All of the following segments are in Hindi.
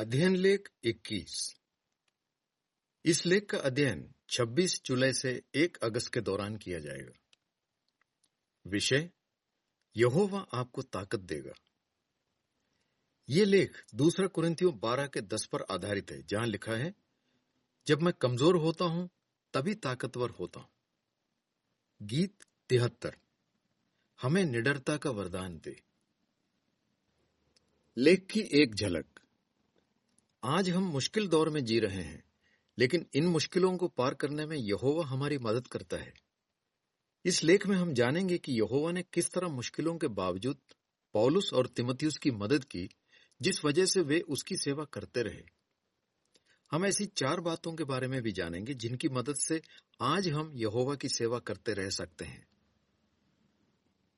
अध्ययन लेख 21 इस लेख का अध्ययन 26 जुलाई से 1 अगस्त के दौरान किया जाएगा। विषय, यहोवा आपको ताकत देगा। ये लेख दूसरा कुरिंथियों 12 के 10 पर आधारित है, जहाँ लिखा है, जब मैं कमज़ोर होता हूँ, तभी ताकतवर होता हूँ। गीत तिहत्तर, हमें निडरता का वरदान दे। लेख की एक झलक आज हम मुश्किल दौर में जी रहे हैं, लेकिन इन मुश्किलों को पार करने में यहोवा हमारी मदद करता है। इस लेख में हम जानेंगे कि यहोवा ने किस तरह मुश्किलों के बावजूद पौलुस और तिमथियुस की मदद की, जिस वजह से वे उसकी सेवा करते रहे। हम ऐसी चार बातों के बारे में भी जानेंगे, जिनकी मदद से आज हम यहोवा की सेवा करते रह सकते हैं।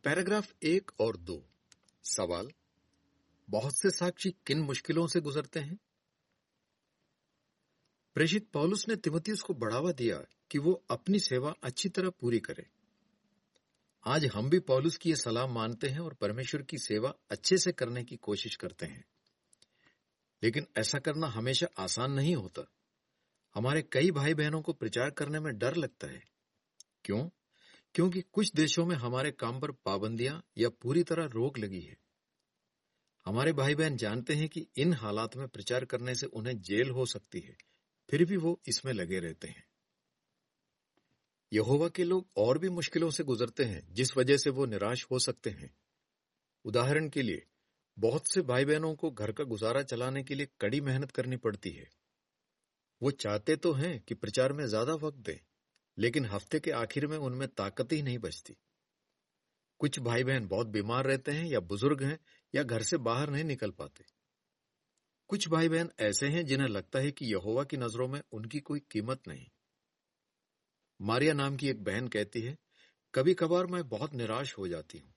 पैराग्राफ एक और दो। सवाल, बहुत से साक्षी किन मुश्किलों से गुजरते हैं? प्रेषित पौलुस ने तिमोथियस को बढ़ावा दिया कि वो अपनी सेवा अच्छी तरह पूरी करे। आज हम भी पौलुस की यह सलाह मानते हैं और परमेश्वर की सेवा अच्छे से करने की कोशिश करते हैं। लेकिन ऐसा करना हमेशा आसान नहीं होता। हमारे कई भाई बहनों को प्रचार करने में डर लगता है। क्यों? क्योंकि कुछ देशों में हमारे काम पर पाबंदियाँ या पूरी तरह रोक लगी है। हमारे भाई बहन जानते हैं कि इन हालात में प्रचार करने से उन्हें जेल हो सकती है। फिर भी वो इसमें लगे रहते हैं। यहोवा के लोग और भी मुश्किलों से गुजरते हैं, जिस वजह से वो निराश हो सकते हैं। उदाहरण के लिए, बहुत से भाई बहनों को घर का गुजारा चलाने के लिए कड़ी मेहनत करनी पड़ती है। वो चाहते तो हैं कि प्रचार में ज़्यादा वक्त दें, लेकिन हफ़्ते के आखिर में उनमें ताकत ही नहीं बचती। कुछ भाई बहन बहुत बीमार रहते हैं या बुज़ुर्ग हैं या घर से बाहर नहीं निकल पाते। कुछ भाई बहन ऐसे हैं जिन्हें लगता है कि यहोवा की नज़रों में उनकी कोई कीमत नहीं। मारिया नाम की एक बहन कहती है कभी कभार मैं बहुत निराश हो जाती हूँ।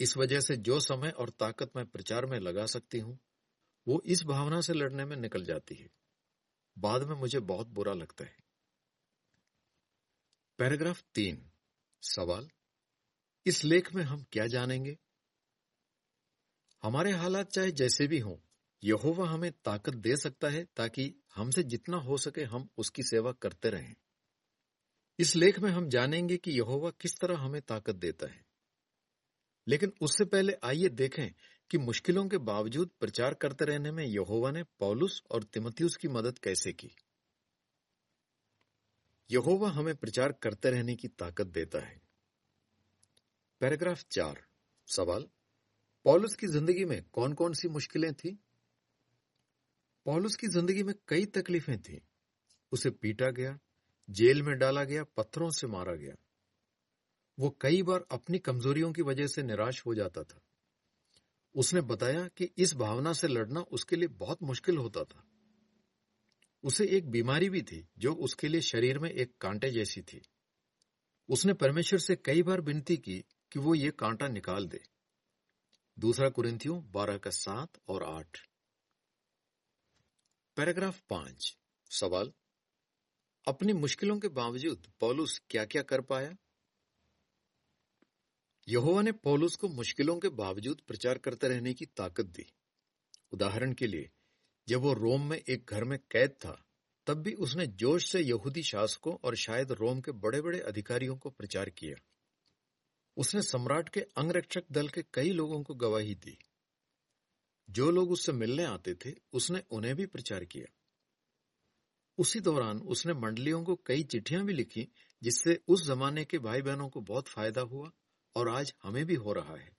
इस वजह से जो समय और ताकत मैं प्रचार में लगा सकती हूँ, वो इस भावना से लड़ने में निकल जाती है। बाद में मुझे बहुत बुरा लगता है। पैराग्राफ तीन, सवाल, इस लेख में हम क्या जानेंगे? हमारे हालात चाहे जैसे भी हों यहोवा हमें ताकत दे सकता है ताकि हमसे जितना हो सके हम उसकी सेवा करते रहें। इस लेख में हम जानेंगे कि यहोवा किस तरह हमें ताकत देता है। लेकिन उससे पहले आइए देखें कि मुश्किलों के बावजूद प्रचार करते रहने में यहोवा ने पौलुस और तिमथियुस की मदद कैसे की? यहोवा हमें प्रचार करते रहने की ताकत देता है। पैराग्राफ चार, सवाल। पॉलुस की ज़िंदगी में कौन कौन सी मुश्किलें थी? पॉलुस की ज़िंदगी में कई तकलीफें थी। उसे पीटा गया, जेल में डाला गया, पत्थरों से मारा गया। वो कई बार अपनी कमजोरियों की वजह से निराश हो जाता था। उसने बताया कि इस भावना से लड़ना उसके लिए बहुत मुश्किल होता था। उसे एक बीमारी भी थी, जो उसके लिए शरीर में एक कांटे जैसी थी। उसने परमेश्वर से कई बार विनती की कि वो ये कांटा निकाल दे। दूसरा कुरिंथियों बारह का सात और आठ। पैराग्राफ पाँच। सवाल। अपनी मुश्किलों के बावजूद पौलुस क्या क्या कर पाया? यहोवा ने पौलुस को मुश्किलों के बावजूद प्रचार करते रहने की ताकत दी। उदाहरण के लिए, जब वो रोम में एक घर में कैद था, तब भी उसने जोश से यहूदी शासकों और शायद रोम के बड़े बड़े अधिकारियों को प्रचार किया। उसने सम्राट के अंगरक्षक दल के कई लोगों को गवाही दी। जो लोग उससे मिलने आते थे, उसने उन्हें भी प्रचार किया। उसी दौरान उसने मंडलियों को कई चिट्ठियाँ भी लिखी, जिससे उस जमाने के भाई बहनों को बहुत फ़ायदा हुआ और आज हमें भी हो रहा है।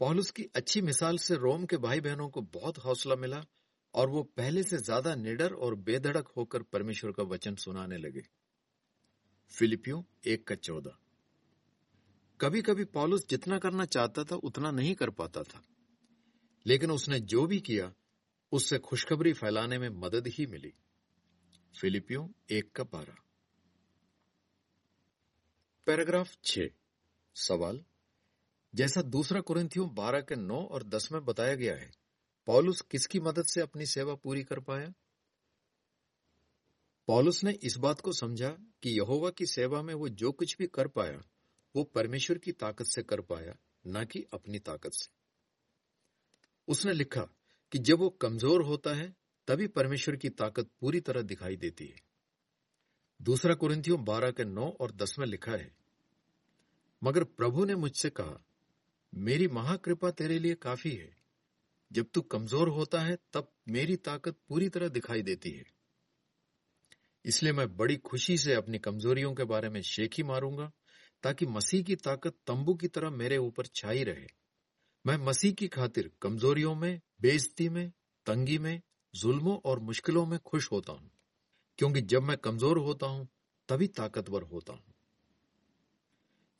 पॉलुस की अच्छी मिसाल से रोम के भाई बहनों को बहुत हौसला मिला और वो पहले से ज़्यादा निडर और बेधड़क होकर परमेश्वर का वचन सुनाने लगे। फिलिपियो एक का चौदह। कभी कभी पॉलुस जितना करना चाहता था, उतना नहीं कर पाता था। लेकिन उसने जो भी किया, उससे खुशखबरी फैलाने में मदद ही मिली। फिलिपियो, एक का बारह पैराग्राफ छ। सवाल। जैसा दूसरा कुरिंथियों बारह के नौ और दस में बताया गया है, पॉलुस किसकी मदद से अपनी सेवा पूरी कर पाया? पॉलुस ने इस बात को समझा कि यहोवा की सेवा में वो जो कुछ भी कर पाया, वो परमेश्वर की ताकत से कर पाया, न कि अपनी ताकत से। उसने लिखा कि जब वो कमज़ोर होता है, तभी परमेश्वर की ताकत पूरी तरह दिखाई देती है। दूसरा कुरिंथियों बारह के नौ और दस में लिखा है, मगर प्रभु ने मुझसे कहा, मेरी महाकृपा तेरे लिए काफ़ी है। जब तू कमज़ोर होता है, तब मेरी ताकत पूरी तरह दिखाई देती है। इसलिए मैं बड़ी खुशी से अपनी कमजोरियों के बारे में शेखी मारूँगा, ताकि मसीह की ताकत तंबू की तरह मेरे ऊपर छाई रहे। मैं मसीह की खातिर कमजोरियों में, बेइज्जती में, तंगी में, जुल्मों और मुश्किलों में खुश होता हूँ। क्योंकि जब मैं कमज़ोर होता हूँ, तभी ताकतवर होता हूँ।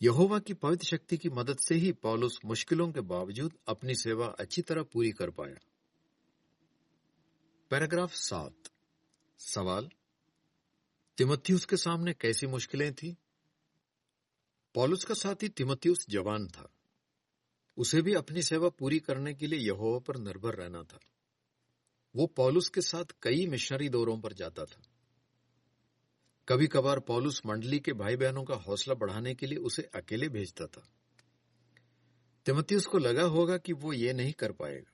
यहोवा की पवित्र शक्ति की मदद से ही पौलुस मुश्किलों के बावजूद अपनी सेवा अच्छी तरह पूरी कर पाया। पैराग्राफ सात। सवाल, तिमोथियस के सामने कैसी मुश्किलें थी? पॉलुस का साथी तिमोथियस जवान था। उसे भी अपनी सेवा पूरी करने के लिए यहोवा पर निर्भर रहना था। वो पॉलुस के साथ कई मिशनरी दौरों पर जाता था। कभी कभार पॉलुस मंडली के भाई बहनों का हौसला बढ़ाने के लिए उसे अकेले भेजता था। तिमोथियस उसको लगा होगा कि वो ये नहीं कर पाएगा।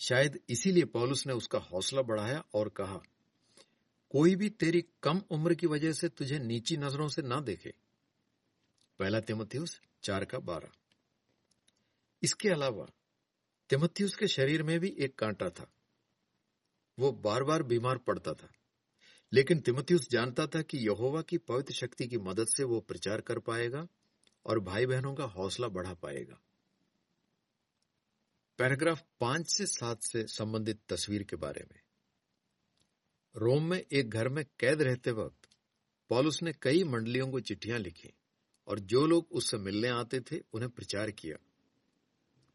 शायद इसीलिए पॉलुस ने उसका हौसला बढ़ाया और कहा, कोई भी तेरी कम उम्र की वजह से तुझे नीची नज़रों से ना देखे। पहला तिमोथियस, चार का बारह। इसके अलावा तिमोथियस के शरीर में भी एक कांटा था। वो बार बार बीमार पड़ता था। लेकिन तिमोथियस जानता था कि यहोवा की पवित्र शक्ति की मदद से वो प्रचार कर पाएगा और भाई बहनों का हौसला बढ़ा पाएगा। पैराग्राफ पाँच से सात से संबंधित तस्वीर के बारे में। रोम में एक घर में कैद रहते वक्त पॉलुस ने कई मंडलियों को चिट्ठियाँ लिखी और जो लोग उससे मिलने आते थे, उन्हें प्रचार किया।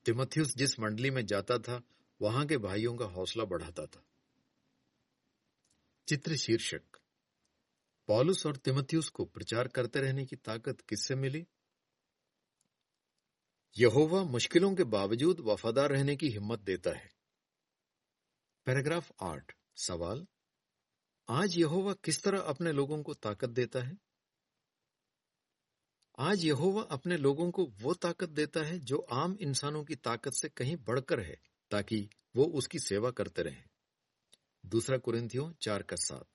तिमोथियस जिस मंडली में जाता था, वहाँ के भाइयों का हौसला बढ़ाता था। चित्र शीर्षक। पॉलुस और तिमोथियस को प्रचार करते रहने की ताकत किससे मिली? यहोवा मुश्किलों के बावजूद वफादार रहने की हिम्मत देता है। पैराग्राफ आठ, सवाल। आज यहोवा किस तरह अपने लोगों को ताकत देता है? आज यहोवा अपने लोगों को वो ताकत देता है जो आम इंसानों की ताकत से कहीं बढ़कर है, ताकि वो उसकी सेवा करते रहें। दूसरा कुरिंथियों चार का सात।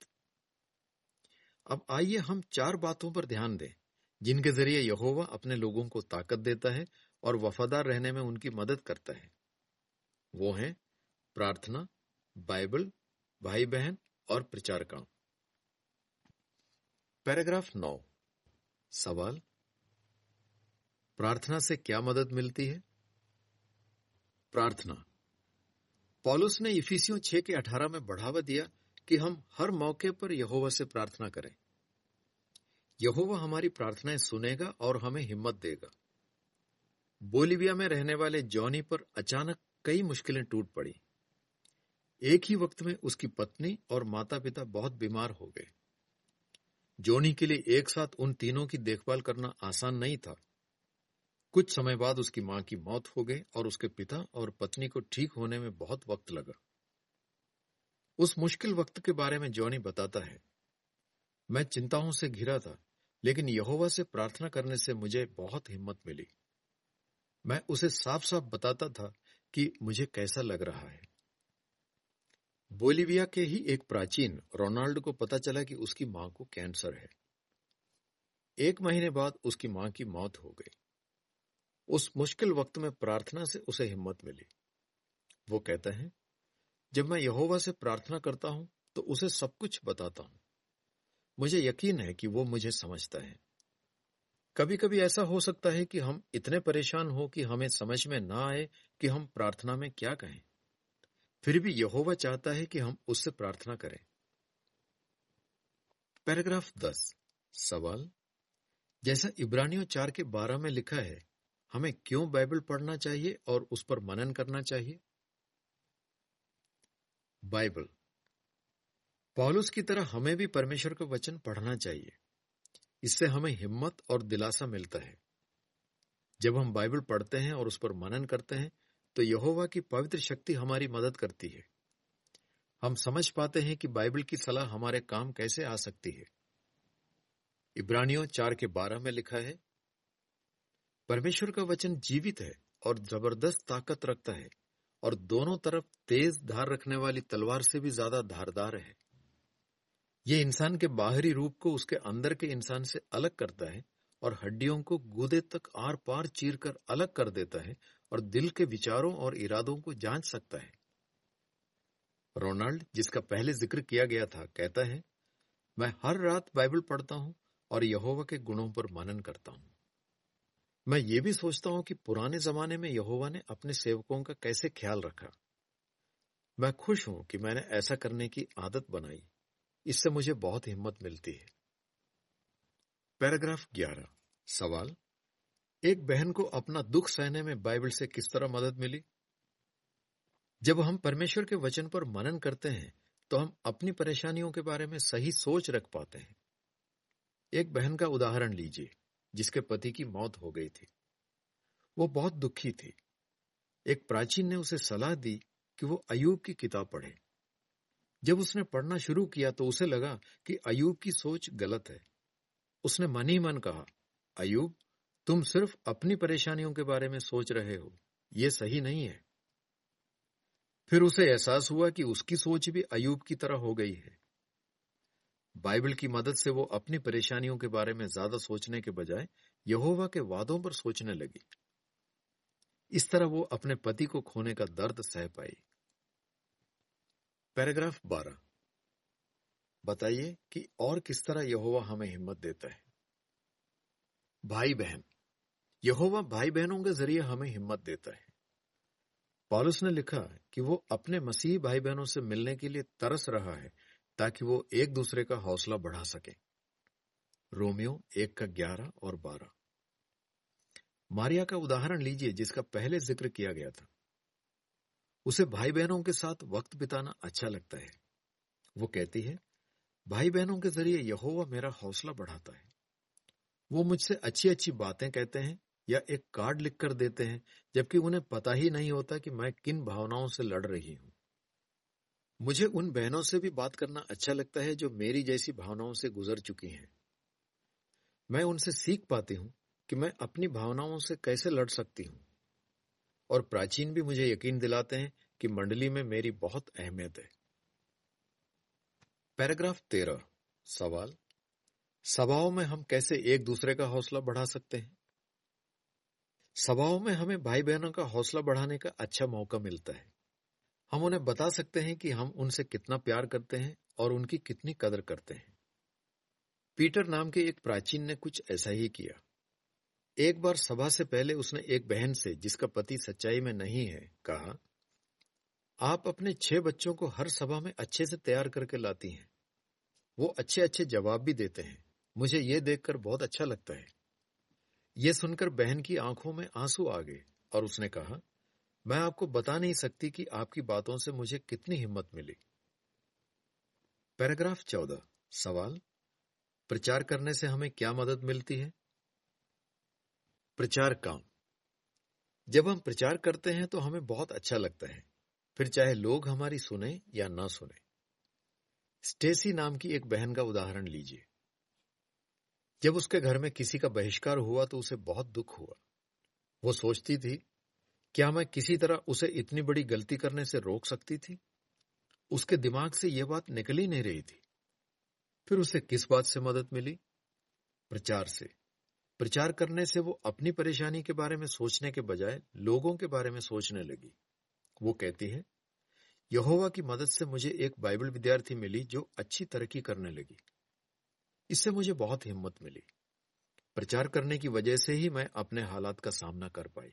अब आइए हम चार बातों पर ध्यान दें, जिनके ज़रिए यहोवा अपने लोगों को ताकत देता है और वफादार रहने में उनकी मदद करता है। वो हैं प्रार्थना, बाइबल भाई बहन और प्रचार पैराग्राफ नौ। सवाल प्रार्थना से क्या मदद मिलती है? प्रार्थना। पॉलुस ने इफिसियों छह के अठारह में बढ़ावा दिया कि हम हर मौके पर यहोवा से प्रार्थना करें। यहोवा हमारी प्रार्थनाएँ सुनेगा और हमें हिम्मत देगा। बोलिविया में रहने वाले जॉनी पर अचानक कई मुश्किलें टूट पड़ी। एक ही वक्त में उसकी पत्नी और माता पिता बहुत बीमार हो गए। जोनी के लिए एक साथ उन तीनों की देखभाल करना आसान नहीं था। कुछ समय बाद उसकी माँ की मौत हो गई और उसके पिता और पत्नी को ठीक होने में बहुत वक्त लगा। उस मुश्किल वक्त के बारे में जॉनी बताता है। मैं चिंताओं से घिरा था, लेकिन यहोवा से प्रार्थना करने से मुझे बहुत हिम्मत मिली। मैं उसे साफ़ साफ़ बताता था कि मुझे कैसा लग रहा है। बोलिविया के ही एक प्राचीन, रोनाल्ड को पता चला कि उसकी माँ को कैंसर है। एक महीने बाद उसकी माँ की मौत हो गई। उस मुश्किल वक्त में प्रार्थना से उसे हिम्मत मिली। वो कहते हैं, जब मैं यहोवा से प्रार्थना करता हूँ तो उसे सब कुछ बताता हूँ। मुझे यकीन है कि वो मुझे समझता है। कभी कभी ऐसा हो सकता है कि हम इतने परेशान हो कि हमें समझ में ना आए कि हम प्रार्थना में क्या कहें। फिर भी यहोवा चाहता है कि हम उससे प्रार्थना करें। पैराग्राफ दस, सवाल। जैसा इब्रानियों चार के बारह में लिखा है हमें क्यों बाइबल पढ़ना चाहिए और उस पर मनन करना चाहिए? बाइबल। पॉलुस की तरह हमें भी परमेश्वर का वचन पढ़ना चाहिए। इससे हमें हिम्मत और दिलासा मिलता है। जब हम बाइबल पढ़ते हैं और उस पर मनन करते हैं तो यहोवा की पवित्र शक्ति हमारी मदद करती है। हम समझ पाते हैं कि बाइबल की सलाह हमारे काम कैसे आ सकती है। इब्रानियों चार के बारह में लिखा है परमेश्वर का वचन जीवित है और ज़बरदस्त ताकत रखता है और दोनों तरफ़ तेज धार रखने वाली तलवार से भी ज़्यादा धारदार है। ये इंसान के बाहरी रूप को उसके अंदर के इंसान से अलग करता है और हड्डियों को गुदे तक आर पार चीर कर अलग कर देता है और दिल के विचारों और इरादों को जाँच सकता है। रोनाल्ड, जिसका पहले ज़िक्र किया गया था, कहता है, मैं हर रात बाइबल पढ़ता हूँ और यहोवा के गुणों पर मनन करता हूँ। मैं ये भी सोचता हूँ कि पुराने जमाने में यहोवा ने अपने सेवकों का कैसे ख्याल रखा। मैं खुश हूँ कि मैंने ऐसा करने की आदत बनाई। इससे मुझे बहुत हिम्मत मिलती है। पैराग्राफ 11 सवाल, एक बहन को अपना दुख सहने में बाइबल से किस तरह मदद मिली? जब हम परमेश्वर के वचन पर मनन करते हैं तो हम अपनी परेशानियों के बारे में सही सोच रख पाते हैं। एक बहन का उदाहरण लीजिए। जिसके पति की मौत हो गई थी। वो बहुत दुखी थी। एक प्राचीन ने उसे सलाह दी कि वो अयूब की किताब पढ़े। जब उसने पढ़ना शुरू किया तो उसे लगा कि अयूब की सोच गलत है। उसने मन ही मन कहा अयूब तुम सिर्फ़ अपनी परेशानियों के बारे में सोच रहे हो। ये सही नहीं है। फिर उसे एहसास हुआ कि उसकी सोच भी अयूब की तरह हो गई है। बाइबल की मदद से वो अपनी परेशानियों के बारे में ज़्यादा सोचने के बजाय यहोवा के वादों पर सोचने लगी। इस तरह वो अपने पति को खोने का दर्द सह पाई। पैराग्राफ 12 बताइए कि और किस तरह यहोवा हमें हिम्मत देता है। भाई बहन यहोवा भाई बहनों के ज़रिए हमें हिम्मत देता है। पॉलुस ने लिखा कि वो अपने मसीह भाई बहनों से मिलने के लिए तरस रहा है ताकि वो एक दूसरे का हौसला बढ़ा सके। रोमियो एक का ग्यारह और बारह। मारिया का उदाहरण लीजिए, जिसका पहले ज़िक्र किया गया था। उसे भाई बहनों के साथ वक्त बिताना अच्छा लगता है। वो कहती है भाई बहनों के ज़रिए यहोवा मेरा हौसला बढ़ाता है। वो मुझसे अच्छी अच्छी बातें कहते हैं या एक कार्ड लिखकर देते हैं, जबकि उन्हें पता ही नहीं होता कि मैं किन भावनाओं से लड़ रही हूँ। मुझे उन बहनों से भी बात करना अच्छा लगता है जो मेरी जैसी भावनाओं से गुजर चुकी हैं। मैं उनसे सीख पाती हूँ कि मैं अपनी भावनाओं से कैसे लड़ सकती हूँ। और प्राचीन भी मुझे यकीन दिलाते हैं कि मंडली में मेरी बहुत अहमियत है। पैराग्राफ तेरह, सवाल। सभाओं में हम कैसे एक दूसरे का हौसला बढ़ा सकते हैं? सभाओं में हमें भाई बहनों का हौसला बढ़ाने का अच्छा मौका मिलता है। हम उन्हें बता सकते हैं कि हम उनसे कितना प्यार करते हैं और उनकी कितनी कदर करते हैं। पीटर नाम के एक प्राचीन ने कुछ ऐसा ही किया। एक बार सभा से पहले उसने एक बहन से, जिसका पति सच्चाई में नहीं है, कहा, आप अपने छह बच्चों को हर सभा में अच्छे से तैयार करके लाती हैं। वो अच्छे अच्छे जवाब भी देते हैं। मुझे ये देखकर बहुत अच्छा लगता है। ये सुनकर बहन की आँखों में आँसू आ गए और उसने कहा मैं आपको बता नहीं सकती कि आपकी बातों से मुझे कितनी हिम्मत मिली। पैराग्राफ चौदह, सवाल। प्रचार करने से हमें क्या मदद मिलती है? प्रचार काम। जब हम प्रचार करते हैं तो हमें बहुत अच्छा लगता है, फिर चाहे लोग हमारी सुने या ना सुने। स्टेसी नाम की एक बहन का उदाहरण लीजिए। जब उसके घर में किसी का बहिष्कार हुआ तो उसे बहुत दुख हुआ। वो सोचती थी क्या मैं किसी तरह उसे इतनी बड़ी गलती करने से रोक सकती थी? उसके दिमाग से यह बात निकल ही नहीं रही थी। फिर उसे किस बात से मदद मिली? प्रचार से। प्रचार करने से वो अपनी परेशानी के बारे में सोचने के बजाय लोगों के बारे में सोचने लगी। वो कहती है, यहोवा की मदद से मुझे एक बाइबल विद्यार्थी मिली जो अच्छी तरक्की करने लगी। इससे मुझे बहुत हिम्मत मिली। प्रचार करने की वजह से ही मैं अपने हालात का सामना कर पाई।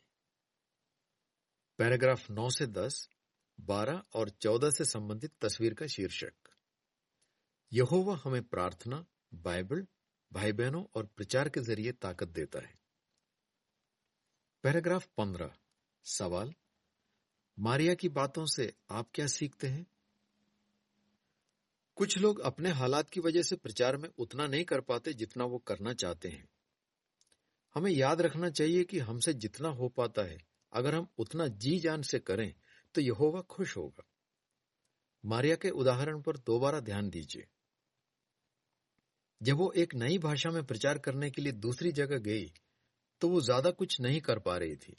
पैराग्राफ 9 से 10, 12 और 14 से संबंधित तस्वीर का शीर्षक। यहोवा हमें प्रार्थना बाइबल भाई बहनों और प्रचार के ज़रिए ताकत देता है। पैराग्राफ 15 सवाल मारिया की बातों से आप क्या सीखते हैं? कुछ लोग अपने हालात की वजह से प्रचार में उतना नहीं कर पाते जितना वो करना चाहते हैं। हमें याद रखना चाहिए कि हमसे जितना हो पाता है अगर हम उतना जी जान से करें तो यहोवा खुश होगा। मारिया के उदाहरण पर दोबारा ध्यान दीजिए। जब वो एक नई भाषा में प्रचार करने के लिए दूसरी जगह गई तो वो ज़्यादा कुछ नहीं कर पा रही थी।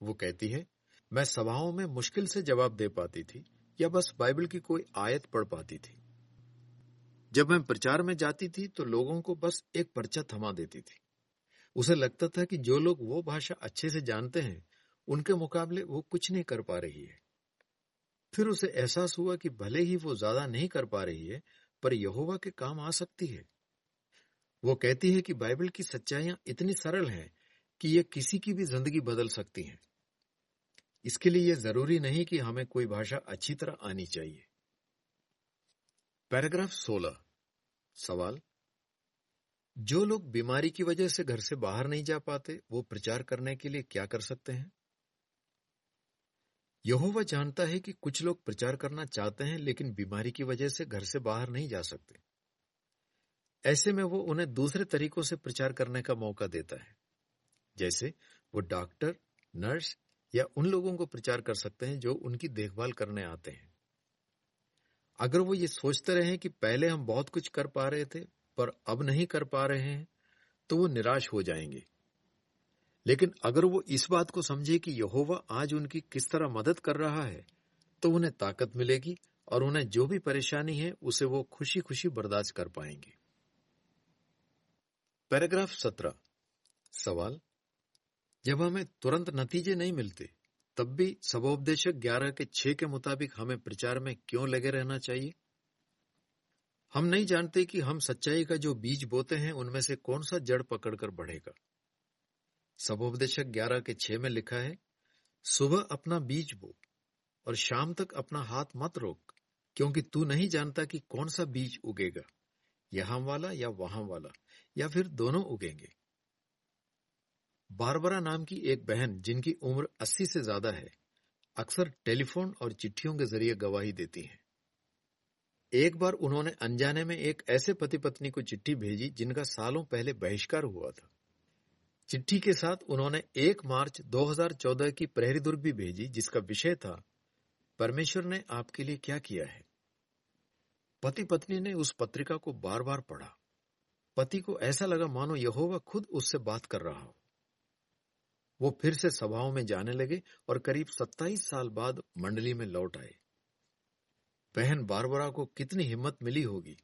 वो कहती है, मैं सभाओं में मुश्किल से जवाब दे पाती थी, या बस बाइबल की कोई आयत पढ़ पाती थी। जब मैं प्रचार में जाती थी तो लोगों को बस एक पर्चा थमा देती थी। उसे लगता था कि जो लोग वो भाषा अच्छे से जानते हैं उनके मुकाबले वो कुछ नहीं कर पा रही है। फिर उसे एहसास हुआ कि भले ही वो ज़्यादा नहीं कर पा रही है, पर यहोवा के काम आ सकती है। वो कहती है कि बाइबल की सच्चाइयाँ इतनी सरल हैं कि ये किसी की भी ज़िंदगी बदल सकती हैं। इसके लिए यह ज़रूरी नहीं कि हमें कोई भाषा अच्छी तरह आनी चाहिए। पैराग्राफ 16 सवाल। जो लोग बीमारी की वजह से घर से बाहर नहीं जा पाते, वो प्रचार करने के लिए क्या कर सकते हैं? यहोवा जानता है कि कुछ लोग प्रचार करना चाहते हैं, लेकिन बीमारी की वजह से घर से बाहर नहीं जा सकते। ऐसे में वो उन्हें दूसरे तरीकों से प्रचार करने का मौका देता है। जैसे वो डॉक्टर, नर्स या उन लोगों को प्रचार कर सकते हैं जो उनकी देखभाल करने आते हैं। अगर वो ये सोचते रहे कि पहले हम बहुत कुछ कर पा रहे थे, पर अब नहीं कर पा रहे हैं तो वो निराश हो जाएँगे। लेकिन अगर वो इस बात को समझे कि यहोवा आज उनकी किस तरह मदद कर रहा है तो उन्हें ताकत मिलेगी और उन्हें जो भी परेशानी है, उसे वो खुशी खुशी बर्दाश्त कर पाएँगे। पैराग्राफ सत्रह। सवाल। जब हमें तुरंत नतीजे नहीं मिलते, तब भी सबोपदेशक ग्यारह के छह के मुताबिक हमें प्रचार में क्यों लगे रहना चाहिए? हम नहीं जानते कि हम सच्चाई का जो बीज बोते हैं, उनमें से कौन सा जड़ पकड़कर बढ़ेगा। सबोपदेशक ग्यारह के छह में लिखा है, सुबह अपना बीज बो और शाम तक अपना हाथ मत रोक, क्योंकि तू नहीं जानता कि कौन सा बीज उगेगा, यहाँ वाला या वहाँ वाला, या फिर दोनों उगेंगे बारबरा नाम की एक बहन, जिनकी उम्र 80 से ज़्यादा है, अक्सर टेलीफोन और चिट्ठियों के ज़रिए गवाही देती हैं। एक बार उन्होंने अनजाने में एक ऐसे पति पत्नी को चिट्ठी भेजी जिनका सालों पहले बहिष्कार हुआ था चिट्ठी के साथ उन्होंने 1 मार्च 2014 की प्रहरी दुर्ग भी भेजी, जिसका विषय था, परमेश्वर ने आपके लिए क्या किया है? पति पत्नी ने उस पत्रिका को बार बार पढ़ा। पति को ऐसा लगा, मानो यहोवा खुद उससे बात कर रहा हो। वो फिर से सभाओं में जाने लगे और करीब 27 साल बाद मंडली में लौट आए। बहन बारबरा को कितनी हिम्मत मिली होगी,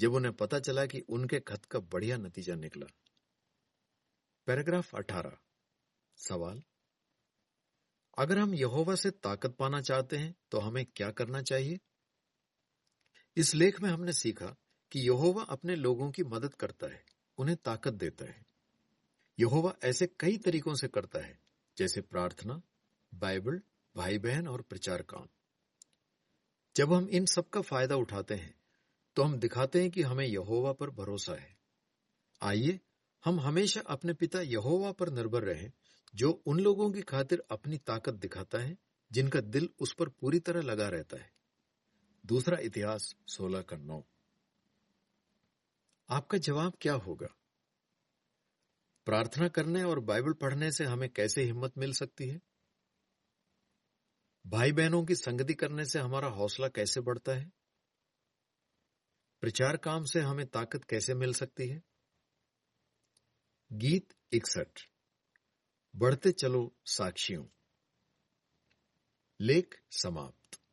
जब उन्हें पता चला कि उनके खत का बढ़िया नतीजा निकला। पैराग्राफ 18 सवाल, अगर हम यहोवा से ताकत पाना चाहते हैं तो हमें क्या करना चाहिए? इस लेख में हमने सीखा कि यहोवा अपने लोगों की मदद करता है, उन्हें ताकत देता है। यहोवा ऐसे कई तरीकों से करता है, जैसे प्रार्थना, बाइबल भाई बहन और प्रचार काम। जब हम इन सब का फ़ायदा उठाते हैं तो हम दिखाते हैं कि हमें यहोवा पर भरोसा है। आइए हम हमेशा अपने पिता यहोवा पर निर्भर रहें, जो उन लोगों की खातिर अपनी ताकत दिखाता है, जिनका दिल उस पर पूरी तरह लगा रहता है। दूसरा इतिहास सोलह का नौ। आपका जवाब क्या होगा? प्रार्थना करने और बाइबल पढ़ने से हमें कैसे हिम्मत मिल सकती है? भाई बहनों की संगति करने से हमारा हौसला कैसे बढ़ता है? प्रचार काम से हमें ताकत कैसे मिल सकती है? गीत इकसठ। बढ़ते चलो साक्षियों। लेख समाप्त।